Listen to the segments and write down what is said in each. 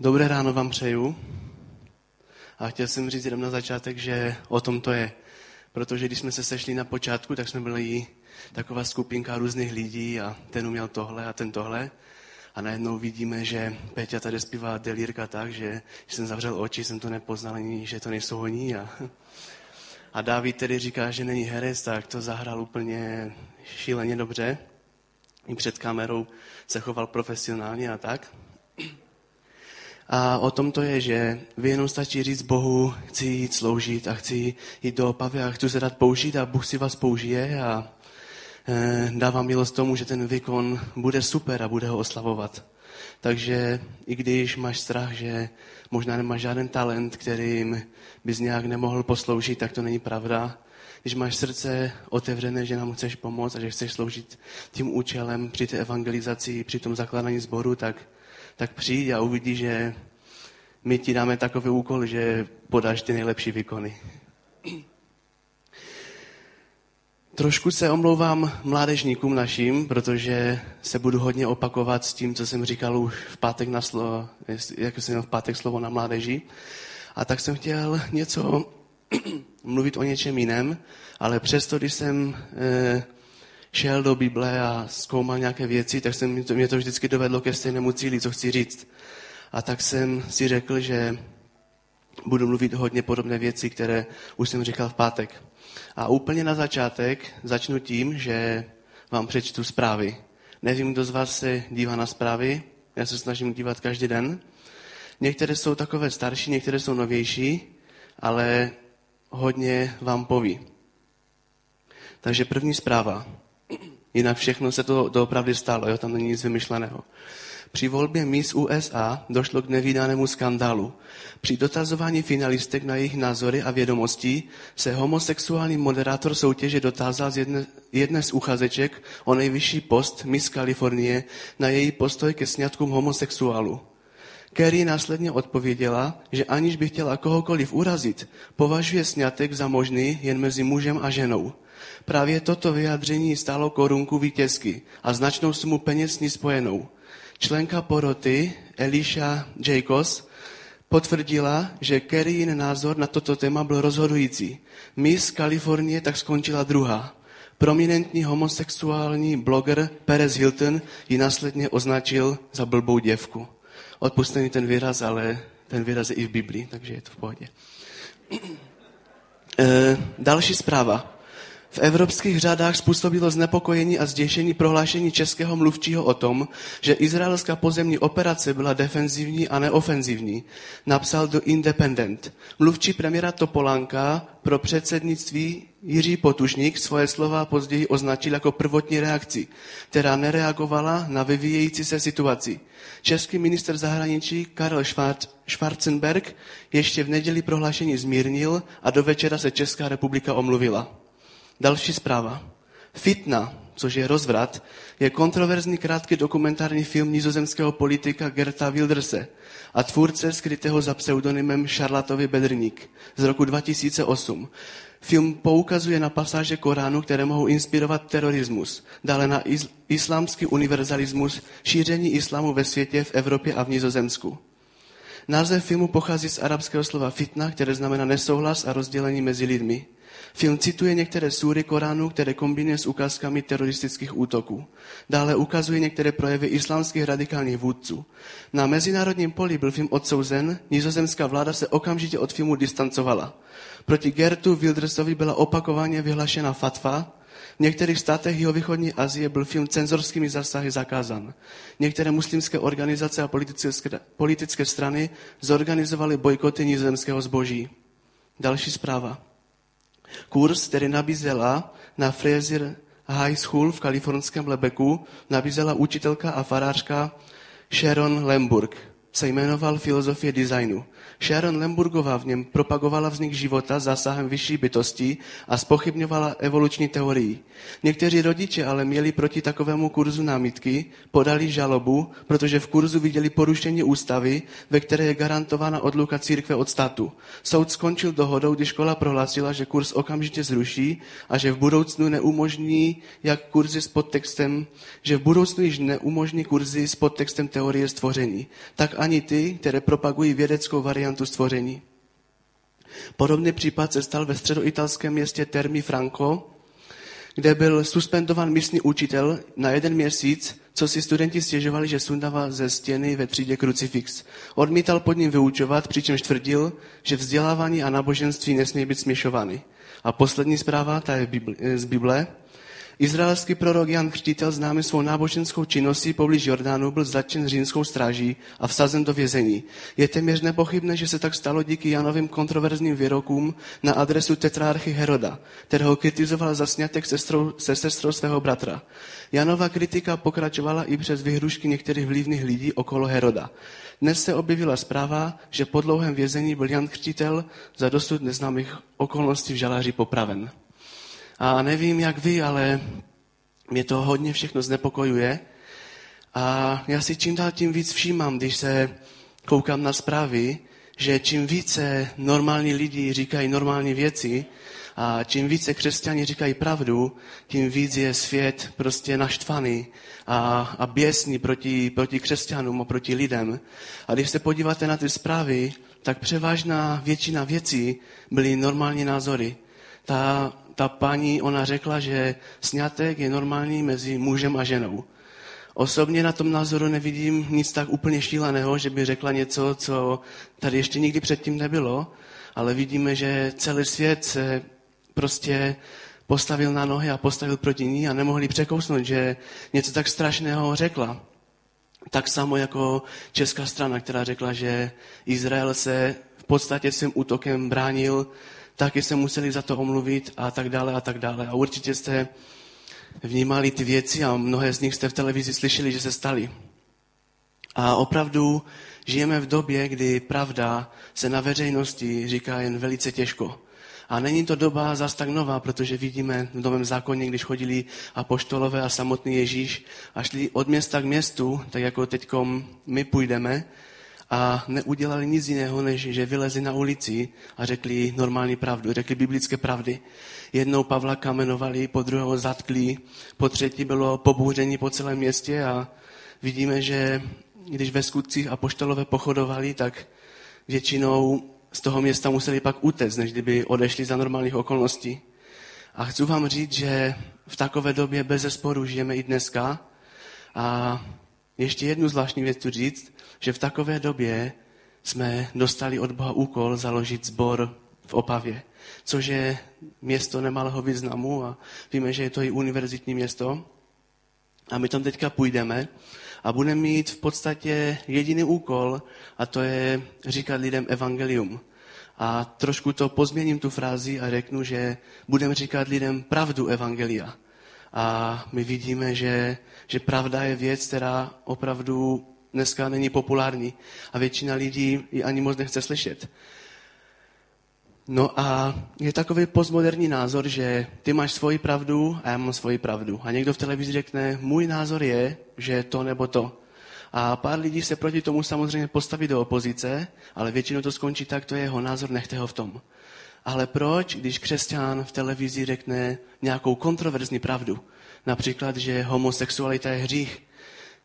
Dobré ráno vám přeju. A chtěl jsem říct jenom na začátek, že o tom to je. Protože když jsme se sešli na počátku, tak jsme byli taková skupinka různých lidí a ten uměl tohle a ten tohle. A najednou vidíme, že Peťa tady zpívá delírka tak, že když jsem zavřel oči, jsem to nepoznal ani, že to nejsou oni. A, a David tedy říká, že není herec, tak to zahrál úplně šíleně dobře. I před kamerou se choval profesionálně a tak. A o tom to je, že vy jenom stačí říct Bohu, chci jít sloužit a chci jít do opavy a chci se dát použít a Bůh si vás použije a e, dává milost tomu, že ten výkon bude super a bude ho oslavovat. Takže i když máš strach, že možná nemáš žádný talent, kterým bys nějak nemohl posloužit, tak to není pravda. Když máš srdce otevřené, že nám chceš pomoct a že chceš sloužit tím účelem při té evangelizaci, při tom zakládání sboru, tak tak přijď a uvidí, že my ti dáme takový úkol, že podáš ty nejlepší výkony. Trošku se omlouvám mládežníkům našim, protože se budu hodně opakovat s tím, co jsem říkal už v pátek, na slovo, jak jsem v pátek slovo na mládeži. A tak jsem chtěl něco mluvit o něčem jiném, ale přesto, když jsem eh, šel do Bible a zkoumal nějaké věci, tak jsem, mě, to, vždycky dovedlo ke stejnému cíli, co chci říct. A tak jsem si řekl, že budu mluvit hodně podobné věci, které už jsem říkal v pátek. A úplně na začátek začnu tím, že vám přečtu zprávy. Nevím, kdo z vás se dívá na zprávy, já se snažím dívat každý den. Některé jsou takové starší, některé jsou novější, ale hodně vám poví. Takže první zpráva. Jinak všechno se to doopravdy stalo, jo? tam není nic vymyšleného. Při volbě Miss USA došlo k nevýdanému skandálu. Při dotazování finalistek na jejich názory a vědomosti se homosexuální moderátor soutěže dotázal z jedné, jedné z uchazeček o nejvyšší post Miss Kalifornie na její postoj ke sňatkům homosexuálu. Kerry následně odpověděla, že aniž by chtěla kohokoliv urazit, považuje sňatek za možný jen mezi mužem a ženou. Právě toto vyjádření stálo korunku vítězky a značnou sumu peněz ní spojenou. Členka poroty Elisha Jacobs potvrdila, že Kerryin názor na toto téma byl rozhodující. Miss Kalifornie tak skončila druhá. Prominentní homosexuální bloger Perez Hilton ji následně označil za blbou děvku. Odpuste ten výraz, ale ten výraz je i v Biblii, takže je to v pohodě. E, další zpráva. V evropských řádách způsobilo znepokojení a zděšení prohlášení českého mluvčího o tom, že izraelská pozemní operace byla defenzivní a neofenzivní, napsal do Independent. Mluvčí premiéra Topolánka pro předsednictví Jiří Potušník svoje slova později označil jako prvotní reakci, která nereagovala na vyvíjející se situaci. Český minister zahraničí Karel Schwarzenberg ještě v neděli prohlášení zmírnil a do večera se Česká republika omluvila. Další zpráva. Fitna, což je rozvrat, je kontroverzní krátký dokumentární film nizozemského politika Gerta Wilderse a tvůrce skrytého za pseudonymem Šarlatovi Bedrník z roku 2008. Film poukazuje na pasáže Koránu, které mohou inspirovat terorismus, dále na islámský univerzalismus, šíření islámu ve světě, v Evropě a v Nizozemsku. Název filmu pochází z arabského slova fitna, které znamená nesouhlas a rozdělení mezi lidmi. Film cituje některé súry Koránu, které kombinuje s ukázkami teroristických útoků. Dále ukazuje některé projevy islámských radikálních vůdců. Na mezinárodním poli byl film odsouzen, nizozemská vláda se okamžitě od filmu distancovala. Proti Gertu Wildersovi byla opakovaně vyhlašena fatva, v některých státech jihovýchodní Asie byl film cenzorskými zásahy zakázán. Některé muslimské organizace a politické, politické strany zorganizovaly bojkoty nizozemského zboží. Další zpráva. Kurs, který nabízela na Fraser High School v kalifornském Lebeku, nabízela učitelka a farářka Sharon Lemburg. Se jmenoval Filozofie designu. Sharon Lemburgová v něm propagovala vznik života zásahem vyšší bytosti a spochybňovala evoluční teorii. Někteří rodiče ale měli proti takovému kurzu námitky, podali žalobu, protože v kurzu viděli porušení ústavy, ve které je garantována odluka církve od státu. Soud skončil dohodou, kdy škola prohlásila, že kurz okamžitě zruší a že v budoucnu neumožní jak kurzy s podtextem, že v budoucnu již neumožní kurzy s podtextem teorie stvoření. Tak ani ty, které propagují vědeckou variantu stvoření. Podobný případ se stal ve středoitalském městě Termi Franco, kde byl suspendovan místní učitel na jeden měsíc, co si studenti stěžovali, že sundává ze stěny ve třídě krucifix. Odmítal pod ním vyučovat, přičemž tvrdil, že vzdělávání a náboženství nesmí být směšovány. A poslední zpráva, ta je z Bible, Izraelský prorok Jan Křtitel, známý svou náboženskou činností poblíž Jordánu, byl zatčen římskou stráží a vsazen do vězení. Je téměř nepochybné, že se tak stalo díky Janovým kontroverzním výrokům na adresu tetrarchy Heroda, kterého kritizoval za snětek se sestrou svého bratra. Janova kritika pokračovala i přes vyhrušky některých vlivných lidí okolo Heroda. Dnes se objevila zpráva, že po dlouhém vězení byl Jan Křtitel za dosud neznámých okolností v žaláři popraven. A nevím, jak vy, ale mě to hodně všechno znepokojuje. A já si čím dál tím víc všímám, když se koukám na zprávy, že čím více normální lidi říkají normální věci a čím více křesťani říkají pravdu, tím víc je svět prostě naštvaný a, a běsný proti, proti křesťanům a proti lidem. A když se podíváte na ty zprávy, tak převážná většina věcí byly normální názory. Ta ta paní, ona řekla, že snětek je normální mezi mužem a ženou. Osobně na tom názoru nevidím nic tak úplně šíleného, že by řekla něco, co tady ještě nikdy předtím nebylo, ale vidíme, že celý svět se prostě postavil na nohy a postavil proti ní a nemohli překousnout, že něco tak strašného řekla. Tak samo jako česká strana, která řekla, že Izrael se v podstatě svým útokem bránil taky se museli za to omluvit a tak dále a tak dále. A určitě jste vnímali ty věci a mnohé z nich jste v televizi slyšeli, že se staly. A opravdu žijeme v době, kdy pravda se na veřejnosti říká jen velice těžko. A není to doba zas tak nová, protože vidíme v Novém zákoně, když chodili apoštolové a samotný Ježíš a šli od města k městu, tak jako teď my půjdeme, a neudělali nic jiného, než že vylezli na ulici a řekli normální pravdu, řekli biblické pravdy. Jednou Pavla kamenovali, po druhého zatkli, po třetí bylo pobouření po celém městě a vidíme, že když ve skutcích apoštolové pochodovali, tak většinou z toho města museli pak utéct, než kdyby odešli za normálních okolností. A chci vám říct, že v takové době bez zesporu žijeme i dneska. A ještě jednu zvláštní věc tu říct, že v takové době jsme dostali od Boha úkol založit sbor v Opavě, což je město nemalého významu a víme, že je to i univerzitní město. A my tam teďka půjdeme a budeme mít v podstatě jediný úkol a to je říkat lidem evangelium. A trošku to pozměním tu frázi a řeknu, že budeme říkat lidem pravdu evangelia. A my vidíme, že, že pravda je věc, která opravdu dneska není populární a většina lidí ji ani moc nechce slyšet. No a je takový postmoderní názor, že ty máš svoji pravdu a já mám svoji pravdu. A někdo v televizi řekne, můj názor je, že to nebo to. A pár lidí se proti tomu samozřejmě postaví do opozice, ale většinou to skončí tak, to je jeho názor, nechte ho v tom. Ale proč, když křesťan v televizi řekne nějakou kontroverzní pravdu, například, že homosexualita je hřích,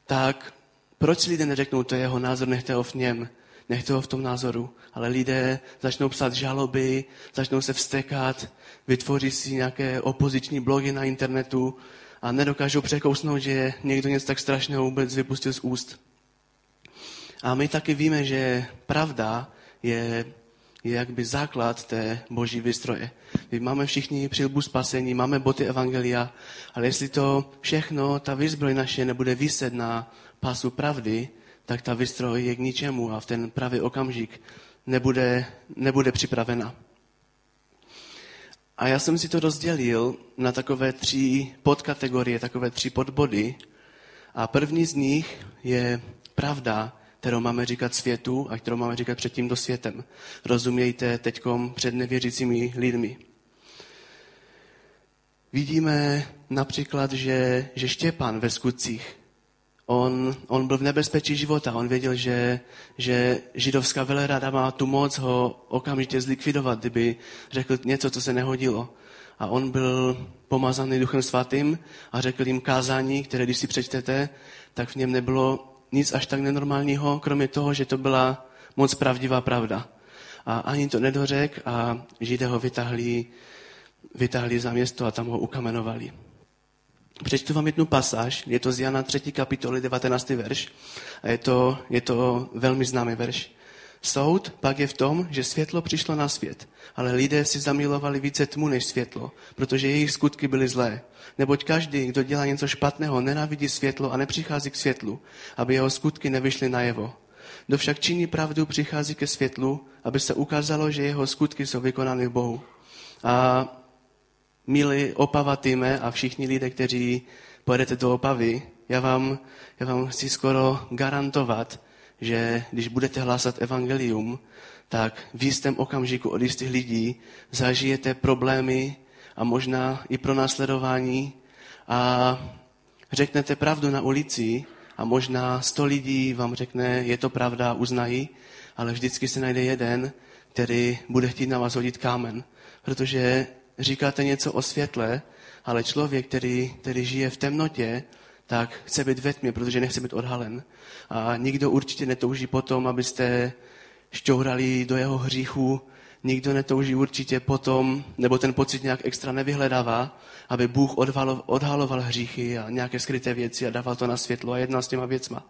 tak proč lidé neřeknou, to je jeho názor, nechte ho v něm, nechte ho v tom názoru, ale lidé začnou psát žaloby, začnou se vstekat, vytvoří si nějaké opoziční blogy na internetu a nedokážou překousnout, že někdo něco tak strašného vůbec vypustil z úst. A my taky víme, že pravda je, je jakby základ té boží vystroje. My máme všichni přilbu spasení, máme boty evangelia, ale jestli to všechno, ta výzbroj naše nebude vyset na pásu pravdy, tak ta vystroj je k ničemu a v ten pravý okamžik nebude, nebude připravena. A já jsem si to rozdělil na takové tři podkategorie, takové tři podbody. A první z nich je pravda, kterou máme říkat světu a kterou máme říkat před tímto světem. Rozumějte teďkom před nevěřícími lidmi. Vidíme například, že, že Štěpán ve skutcích on, on byl v nebezpečí života. On věděl, že, že židovská velerada má tu moc ho okamžitě zlikvidovat, kdyby řekl něco, co se nehodilo. A on byl pomazaný duchem svatým a řekl jim kázání, které když si přečtete, tak v něm nebylo nic až tak nenormálního, kromě toho, že to byla moc pravdivá pravda. A ani to nedořek a Židé ho vytáhli, vytáhli za město a tam ho ukamenovali. Přečtu vám jednu pasáž, je to z Jana 3. kapitoly 19. verš a je to, je to velmi známý verš. Soud pak je v tom, že světlo přišlo na svět, ale lidé si zamilovali více tmu než světlo, protože jejich skutky byly zlé. Neboť každý, kdo dělá něco špatného, nenávidí světlo a nepřichází k světlu, aby jeho skutky nevyšly najevo. Kdo však činí pravdu, přichází ke světlu, aby se ukázalo, že jeho skutky jsou vykonány v Bohu. A milí opavatíme a všichni lidé, kteří pojedete do Opavy, já vám, já vám chci skoro garantovat, že když budete hlásat evangelium, tak v jistém okamžiku od jistých lidí zažijete problémy a možná i pro následování a řeknete pravdu na ulici a možná sto lidí vám řekne, je to pravda, uznají, ale vždycky se najde jeden, který bude chtít na vás hodit kámen, protože říkáte něco o světle, ale člověk, který, který žije v temnotě, tak chce být ve tmě, protože nechce být odhalen. A nikdo určitě netouží potom, abyste šťourali do jeho hříchu, nikdo netouží určitě potom, nebo ten pocit nějak extra nevyhledává, aby Bůh odhalo, odhaloval hříchy a nějaké skryté věci a dával to na světlo a jednal s těma věcma.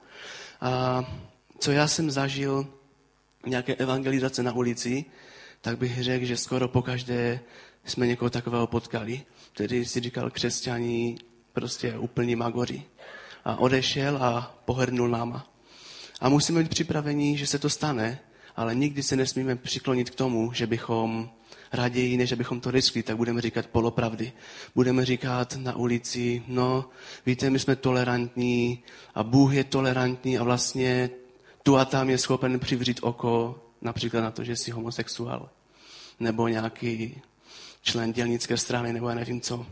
A co já jsem zažil nějaké evangelizace na ulici, tak bych řekl, že skoro po každé jsme někoho takového potkali, který si říkal křesťaní prostě úplní magori. A odešel a pohrdnul náma. A musíme být připraveni, že se to stane, ale nikdy se nesmíme přiklonit k tomu, že bychom raději, než abychom to riskli, tak budeme říkat polopravdy. Budeme říkat na ulici, no, víte, my jsme tolerantní a Bůh je tolerantní a vlastně tu a tam je schopen přivřít oko například na to, že jsi homosexuál nebo nějaký člen dělnické strany nebo já nevím co.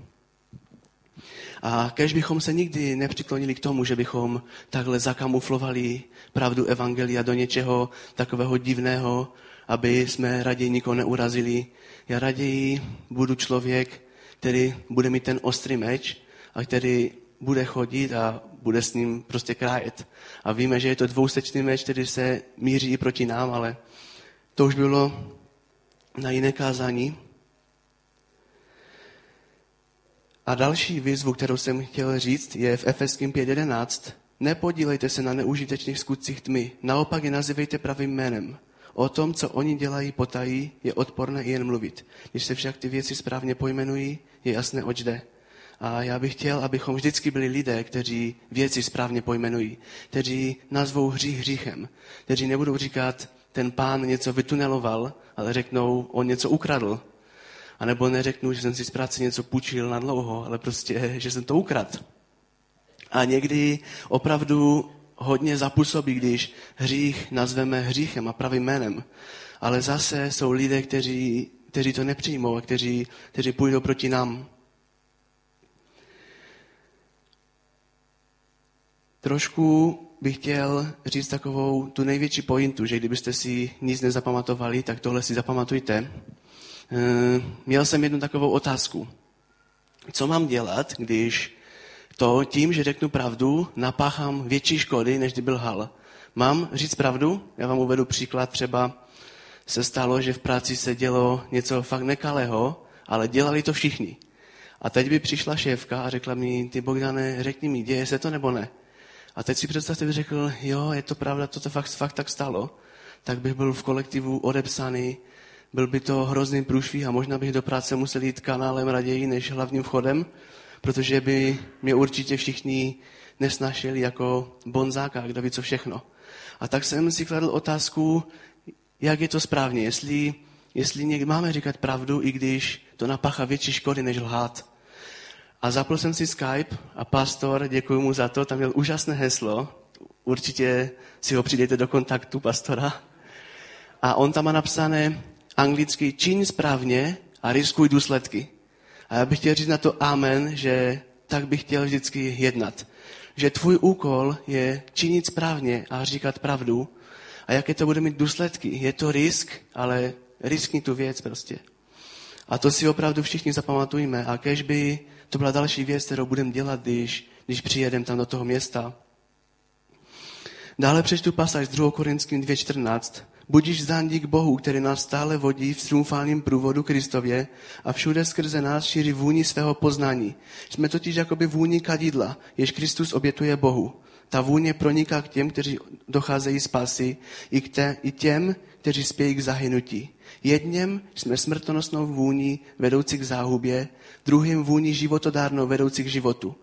A kež bychom se nikdy nepřiklonili k tomu, že bychom takhle zakamuflovali pravdu Evangelia do něčeho takového divného, aby jsme raději nikoho neurazili. Já raději budu člověk, který bude mít ten ostrý meč a který bude chodit a bude s ním prostě krájet. A víme, že je to dvousečný meč, který se míří i proti nám, ale to už bylo na jiné kázání. A další výzvu, kterou jsem chtěl říct, je v Efeským 5.11. Nepodílejte se na neužitečných skutcích tmy, naopak je nazývejte pravým jménem. O tom, co oni dělají potají, je odporné jen mluvit. Když se však ty věci správně pojmenují, je jasné, oč jde. A já bych chtěl, abychom vždycky byli lidé, kteří věci správně pojmenují, kteří nazvou hřích hříchem, kteří nebudou říkat, ten pán něco vytuneloval, ale řeknou, on něco ukradl. A nebo neřeknu, že jsem si z práce něco půjčil na dlouho, ale prostě, že jsem to ukradl. A někdy opravdu hodně zapůsobí, když hřích nazveme hříchem a pravým jménem. Ale zase jsou lidé, kteří, kteří to nepřijmou a kteří, kteří půjdou proti nám. Trošku bych chtěl říct takovou tu největší pointu, že kdybyste si nic nezapamatovali, tak tohle si zapamatujte. Eh, měl jsem jednu takovou otázku. Co mám dělat, když to tím, že řeknu pravdu, napáchám větší škody, než kdyby lhal? Mám říct pravdu? Já vám uvedu příklad. Třeba se stalo, že v práci se dělo něco fakt nekalého, ale dělali to všichni. A teď by přišla šéfka a řekla mi, ty Bogdane, řekni mi, děje se to nebo ne? A teď si představte, bych řekl, jo, je to pravda, to fakt, fakt tak stalo, tak bych byl v kolektivu odepsaný, byl by to hrozný průšvih a možná bych do práce musel jít kanálem raději než hlavním vchodem, protože by mě určitě všichni nesnašili jako bonzáka, kdo ví co všechno. A tak jsem si kladl otázku, jak je to správně, jestli, jestli někdy máme říkat pravdu, i když to napáchá větší škody, než lhát. A zapl jsem si Skype a pastor, děkuji mu za to, tam měl úžasné heslo, určitě si ho přidejte do kontaktu pastora. A on tam má napsané anglicky čiň správně a riskuj důsledky. A já bych chtěl říct na to amen, že tak bych chtěl vždycky jednat. Že tvůj úkol je činit správně a říkat pravdu. A jaké to bude mít důsledky? Je to risk, ale riskni tu věc prostě. A to si opravdu všichni zapamatujeme. A kež by to byla další věc, kterou budeme dělat, když, když přijedeme tam do toho města. Dále přečtu pasáž z 2. Korinským 2.14. Budíš zdán dík Bohu, který nás stále vodí v triumfálním průvodu Kristově a všude skrze nás šíří vůni svého poznání. Jsme totiž jakoby vůni kadidla, jež Kristus obětuje Bohu. Ta vůně proniká k těm, kteří docházejí spásy, i, k té, i těm, kteří spějí k zahynutí. Jedněm jsme smrtonosnou vůní vedoucí k záhubě, druhým vůní životodárnou vedoucí k životu.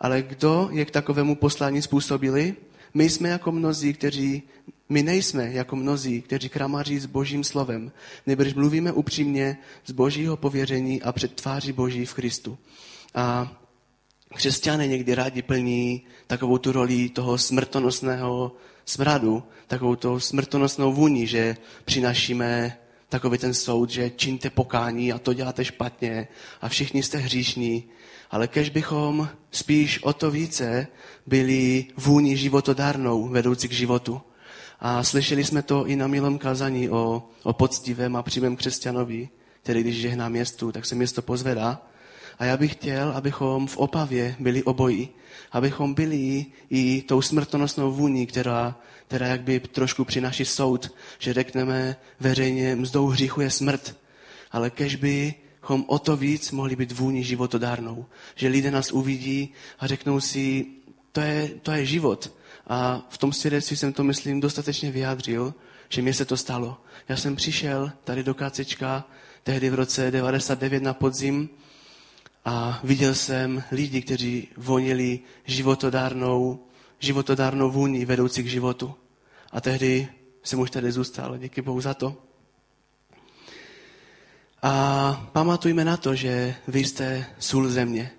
Ale kdo je k takovému poslání způsobili? My jsme jako mnozí, kteří, my nejsme jako mnozí, kteří kramaří s božím slovem, nebož mluvíme upřímně z božího pověření a před tváří boží v Kristu. A křesťané někdy rádi plní takovou tu roli toho smrtonosného smradu, takovou tu smrtonosnou vůni, že přinašíme takový ten soud, že čiňte pokání a to děláte špatně a všichni jste hříšní. Ale kež bychom spíš o to více byli vůni životodárnou, vedoucí k životu. A slyšeli jsme to i na milém kazání o, o poctivém a přímém křesťanovi, který když žehná městu, tak se město pozvedá. A já bych chtěl, abychom v Opavě byli obojí. Abychom byli i tou smrtonosnou vůní, která, která jakby trošku přináší soud, že řekneme veřejně, mzdou hříchu je smrt. Ale kež bychom o to víc mohli být vůni životodárnou. Že lidé nás uvidí a řeknou si, to je, to je život. A v tom svědectví jsem to, myslím, dostatečně vyjádřil, že mě se to stalo. Já jsem přišel tady do Kácečka tehdy v roce 99 na podzim a viděl jsem lidi, kteří vonili životodárnou, životodárnou vůni vedoucí k životu. A tehdy jsem už tady zůstal. Díky Bohu za to. A pamatujme na to, že vy jste sůl země.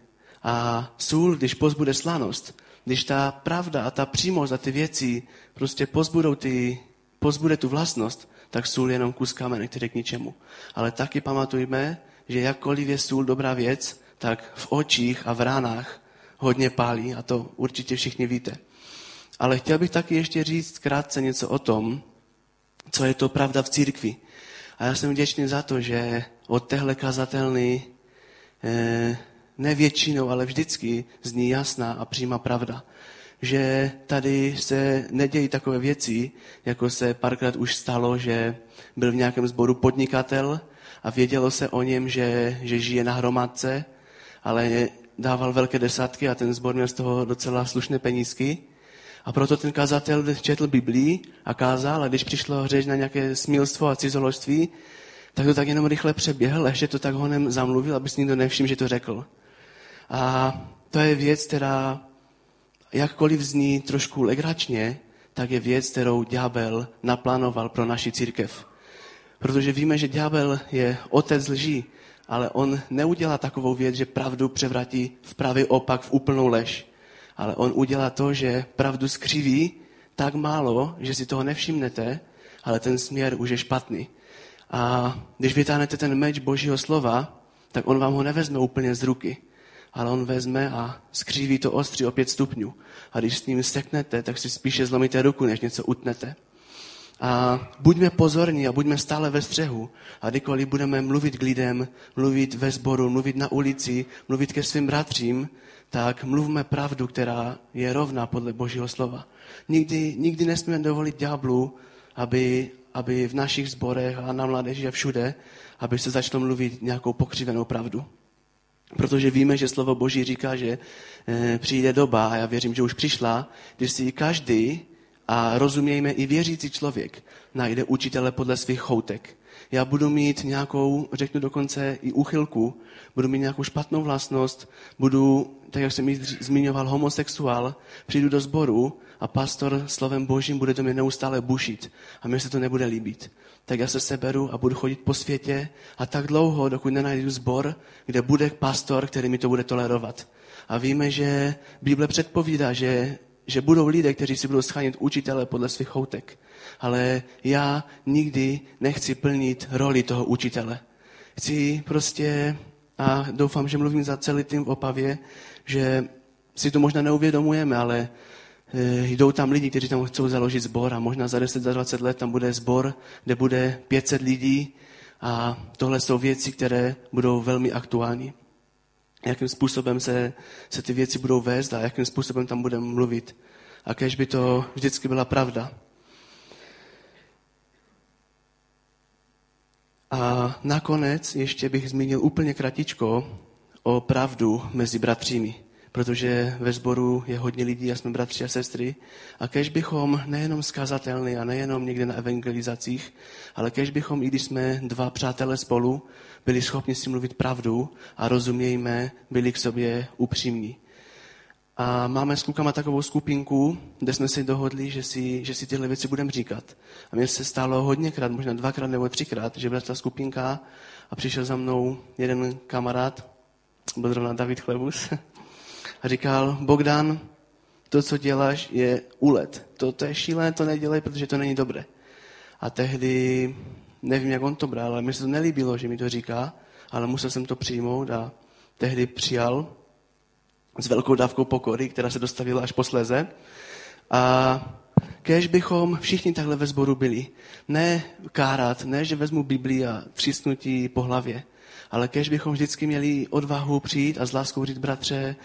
A sůl, když pozbude slanost, když ta pravda a ta přímost a ty věci prostě pozbudou ty, pozbude tu vlastnost, tak sůl je jenom kus kamene, který k ničemu. Ale taky pamatujme, že jakkoliv je sůl dobrá věc, tak v očích a v ránách hodně pálí a to určitě všichni víte. Ale chtěl bych taky ještě říct krátce něco o tom, co je to pravda v církvi. A já jsem vděčný za to, že od téhle kazatelny eh, ne většinou, ale vždycky zní jasná a přímá pravda. Že tady se nedějí takové věci, jako se párkrát už stalo, že byl v nějakém sboru podnikatel a vědělo se o něm, že, že žije na hromadce, ale dával velké desátky a ten sbor měl z toho docela slušné penízky. A proto ten kazatel četl Biblii a kázal, a když přišlo řeč na nějaké smilstvo a cizoložství, tak to tak jenom rychle přeběhl, ještě to tak honem zamluvil, aby si nikdo nevšiml, že to řekl. A to je věc, která jakkoliv zní trošku legračně, tak je věc, kterou ďábel naplánoval pro naši církev. Protože víme, že ďábel je otec lží, ale on neudělá takovou věc, že pravdu převratí v pravý opak, v úplnou lež. Ale on udělá to, že pravdu skřiví tak málo, že si toho nevšimnete, ale ten směr už je špatný. A když vytáhnete ten meč Božího slova, tak on vám ho nevezme úplně z ruky, ale on vezme a skříví to ostří o pět stupňů. A když s ním seknete, tak si spíše zlomíte ruku, než něco utnete. A buďme pozorní a buďme stále ve střehu. A kdykoliv budeme mluvit k lidem, mluvit ve sboru, mluvit na ulici, mluvit ke svým bratřím, tak mluvme pravdu, která je rovná podle Božího slova. Nikdy, nikdy nesmíme dovolit ďáblu, aby, aby v našich zborech a na mládeži a všude, aby se začalo mluvit nějakou pokřivenou pravdu. Protože víme, že slovo Boží říká, že e, přijde doba, a já věřím, že už přišla, když si každý, a rozumějme i věřící člověk, najde učitele podle svých choutek. Já budu mít nějakou, řeknu dokonce i úchylku, budu mít nějakou špatnou vlastnost, budu, tak jak jsem zmiňoval, homosexuál, přijdu do sboru a pastor slovem božím bude do mě neustále bušit a mě se to nebude líbit. Tak já se seberu a budu chodit po světě a tak dlouho, dokud nenajdu sbor, kde bude pastor, který mi to bude tolerovat. A víme, že Bible předpovídá, že, že budou lidé, kteří si budou schánět učitele podle svých choutek. Ale já nikdy nechci plnit roli toho učitele. Chci prostě, a doufám, že mluvím za celý tým v Opavě, že si to možná neuvědomujeme, ale Eh, jdou tam lidi, kteří tam chcou založit sbor a možná za 10, za 20 let tam bude sbor, kde bude 500 lidí a tohle jsou věci, které budou velmi aktuální. Jakým způsobem se, se ty věci budou vést a jakým způsobem tam budeme mluvit. a kež by to vždycky byla pravda. A nakonec ještě bych zmínil úplně kratičko o pravdu mezi bratřími, protože ve sboru je hodně lidí a jsme bratři a sestry a kež bychom nejenom skazatelní a nejenom někde na evangelizacích, ale kež bychom, i když jsme dva přátelé spolu, byli schopni si mluvit pravdu a rozumějme, byli k sobě upřímní. A máme s klukama takovou skupinku, kde jsme si dohodli, že si, že si tyhle věci budeme říkat. A mně se stalo hodněkrát, možná dvakrát nebo třikrát, že byla ta skupinka a přišel za mnou jeden kamarád, byl zrovna David Chlebus, a říkal, Bogdan, to, co děláš, je úlet. To, to je šílené, to nedělej, protože to není dobré. A tehdy, nevím, jak on to bral, ale mi se to nelíbilo, že mi to říká, ale musel jsem to přijmout a tehdy přijal s velkou dávkou pokory, která se dostavila až posléze. A kež bychom všichni takhle ve sboru byli. Ne kárat, ne, že vezmu Biblii a třísnutí po hlavě, ale kež bychom vždycky měli odvahu přijít a s láskou říct, bratře,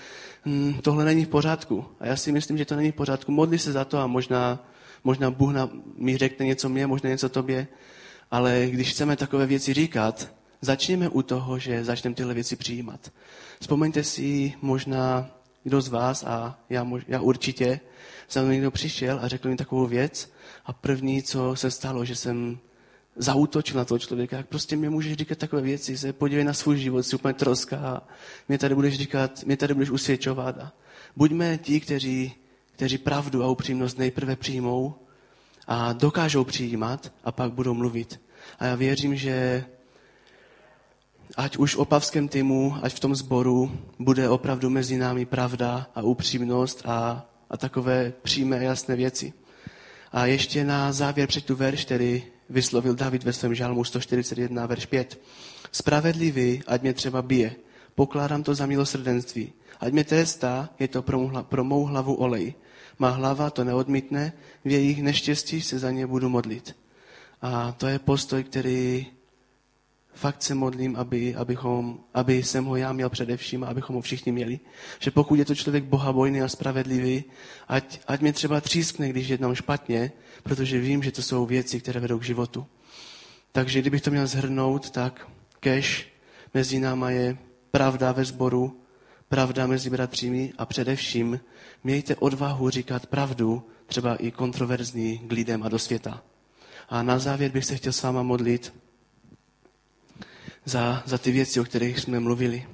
hm, tohle není v pořádku. A já si myslím, že to není v pořádku. Modli se za to a možná, možná Bůh mi řekne něco mě, možná něco tobě. Ale když chceme takové věci říkat, začněme u toho, že začneme tyhle věci přijímat. Vzpomeňte si možná, kdo z vás, a já, já určitě, za mnou někdo přišel a řekl mi takovou věc a první, co se stalo, že jsem zautočil na toho člověka, jak prostě mě můžeš říkat takové věci, se podívej na svůj život, si úplně troska a mě tady budeš říkat, mě tady budeš usvědčovat. A buďme ti, kteří, kteří pravdu a upřímnost nejprve přijmou a dokážou přijímat a pak budou mluvit. A já věřím, že ať už v opavském týmu, ať v tom sboru, bude opravdu mezi námi pravda a upřímnost a, a takové přímé jasné věci. A ještě na závěr přečtu verš, který vyslovil David ve svém žálmu 141, verš 5. Spravedlivý, ať mě třeba bije, pokládám to za milosrdenství. Ať mě trestá, je to pro mou, pro mou hlavu olej. Má hlava to neodmítne, v jejich neštěstí se za ně budu modlit. A to je postoj, který fakt se modlím, aby, abychom, aby jsem ho já měl především a abychom ho všichni měli. Že pokud je to člověk bohabojný a spravedlivý, ať, ať mě třeba třískne, když jednám špatně, protože vím, že to jsou věci, které vedou k životu. Takže kdybych to měl zhrnout, tak keš mezi náma je pravda ve sboru, pravda mezi bratřími a především mějte odvahu říkat pravdu, třeba i kontroverzní k lidem a do světa. A na závěr bych se chtěl s váma modlit, za, za ty věci, o kterých jsme mluvili.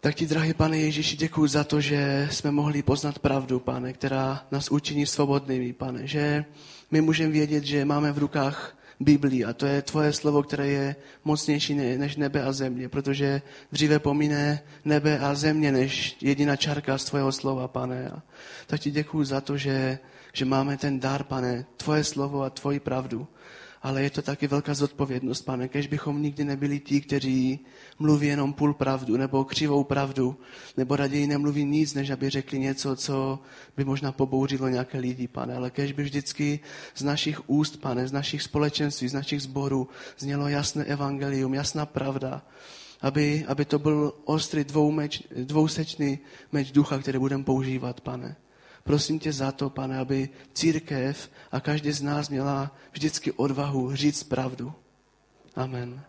Tak ti, drahý pane Ježíši, děkuji za to, že jsme mohli poznat pravdu, pane, která nás učiní svobodnými, pane, že my můžeme vědět, že máme v rukách Biblii a to je tvoje slovo, které je mocnější než nebe a země, protože dříve pomíne nebe a země než jediná čárka z tvého slova, pane. A tak ti děkuji za to, že, že máme ten dar, pane, tvoje slovo a tvoji pravdu ale je to taky velká zodpovědnost, pane, kež bychom nikdy nebyli ti, kteří mluví jenom půl pravdu nebo křivou pravdu, nebo raději nemluví nic, než aby řekli něco, co by možná pobouřilo nějaké lidi, pane, ale kež by vždycky z našich úst, pane, z našich společenství, z našich sborů znělo jasné evangelium, jasná pravda, aby, aby to byl ostrý dvoumeč, dvousečný meč ducha, který budeme používat, pane. Prosím tě za to, pane, aby církev a každý z nás měla vždycky odvahu říct pravdu. Amen.